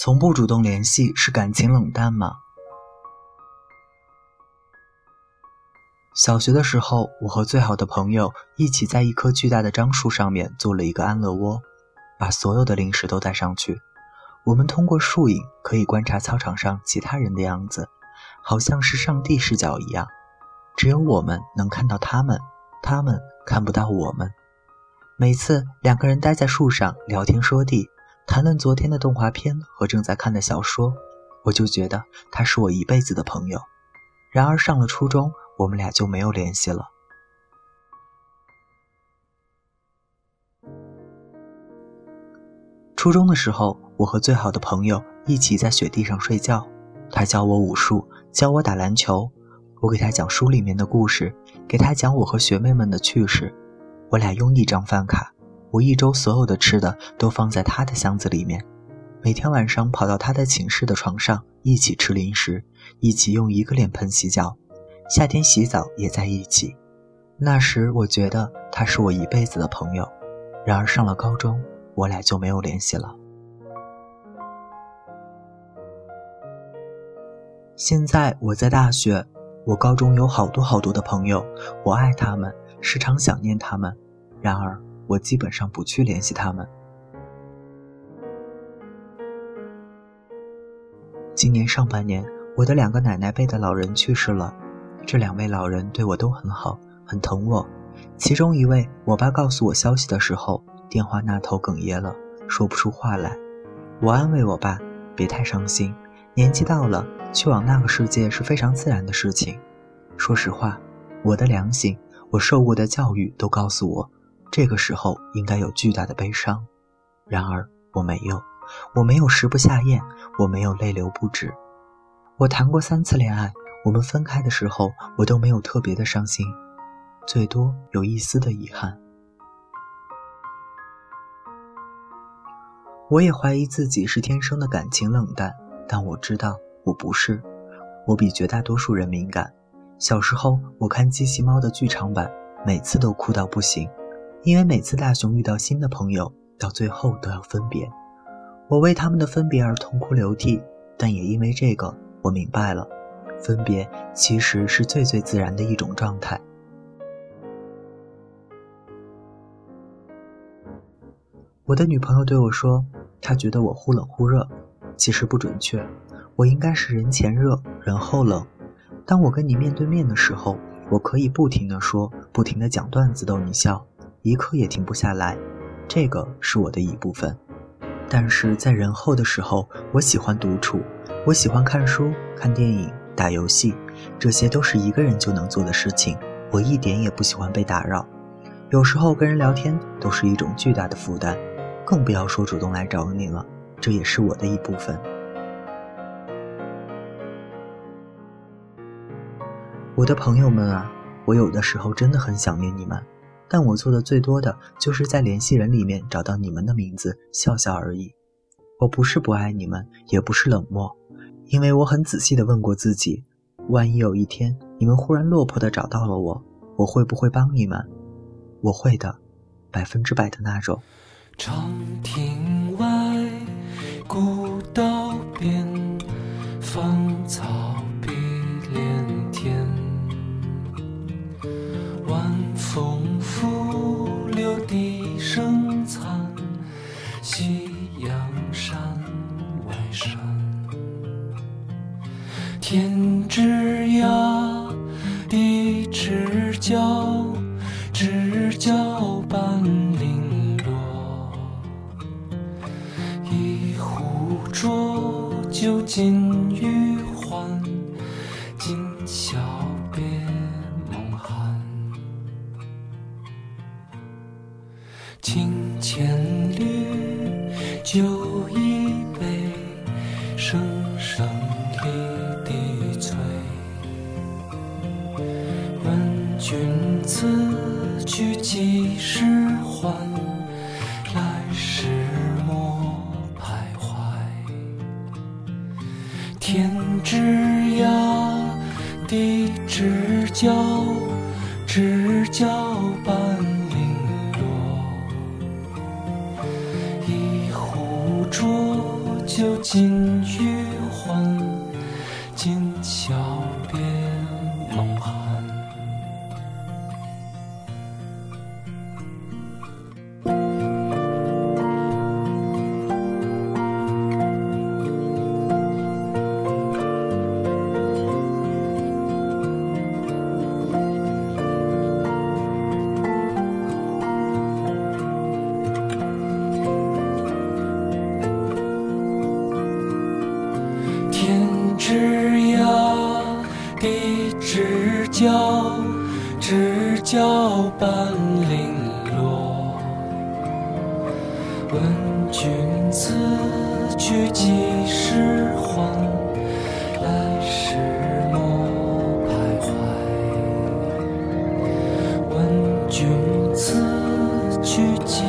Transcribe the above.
从不主动联系是感情冷淡吗？小学的时候，我和最好的朋友一起在一棵巨大的樟树上面做了一个安乐窝，把所有的零食都带上去。我们通过树影可以观察操场上其他人的样子，好像是上帝视角一样，只有我们能看到他们，他们看不到我们。每次两个人待在树上聊天说地，谈论昨天的动画片和正在看的小说，我就觉得他是我一辈子的朋友。然而上了初中，我们俩就没有联系了。初中的时候，我和最好的朋友一起在雪地上睡觉。他教我武术，教我打篮球，我给他讲书里面的故事，给他讲我和学妹们的趣事。我俩用一张饭卡，我一周所有的吃的都放在他的箱子里面。每天晚上跑到他的寝室的床上一起吃零食，一起用一个脸盆洗脚，夏天洗澡也在一起。那时我觉得他是我一辈子的朋友。然而上了高中。我俩就没有联系了。现在我在大学，我高中有好多好多的朋友，我爱他们，时常想念他们。然而，我基本上不去联系他们。今年上半年，我的两个奶奶辈的老人去世了，这两位老人对我都很好，很疼我。其中一位，我爸告诉我消息的时候。电话那头哽咽了，说不出话来。我安慰我爸：“别太伤心，年纪到了，去往那个世界是非常自然的事情。”说实话，我的良心，我受过的教育都告诉我，这个时候应该有巨大的悲伤。然而我没有，我没有食不下咽，我没有泪流不止。我谈过三次恋爱，我们分开的时候，我都没有特别的伤心，最多有一丝的遗憾。我也怀疑自己是天生的感情冷淡，但我知道我不是。我比绝大多数人敏感。小时候我看机器猫的剧场版，每次都哭到不行，因为每次大雄遇到新的朋友，到最后都要分别。我为他们的分别而痛哭流涕，但也因为这个，我明白了，分别其实是最最自然的一种状态。我的女朋友对我说。她觉得我忽冷忽热，其实不准确，我应该是人前热，人后冷。当我跟你面对面的时候，我可以不停的说，不停的讲段子逗你笑，一刻也停不下来，这个是我的一部分。但是在人后的时候，我喜欢独处，我喜欢看书、看电影、打游戏，这些都是一个人就能做的事情，我一点也不喜欢被打扰。有时候跟人聊天都是一种巨大的负担。更不要说主动来找你了，这也是我的一部分。我的朋友们啊，我有的时候真的很想念你们，但我做的最多的就是在联系人里面找到你们的名字，笑笑而已。我不是不爱你们，也不是冷漠，因为我很仔细的问过自己，万一有一天你们忽然落魄的找到了我，我会不会帮你们？我会的，百分之百的那种。长亭外，古天之涯，地之角，知交半零落。一壶浊。酒尽余欢，今宵别梦寒。清千缕，酒一君此去几时还？来时莫徘徊。天之涯，地之角，知交半零落。一壶浊酒尽余欢，今宵交半零落。问君此去几时还？来时莫徘徊。问君此去几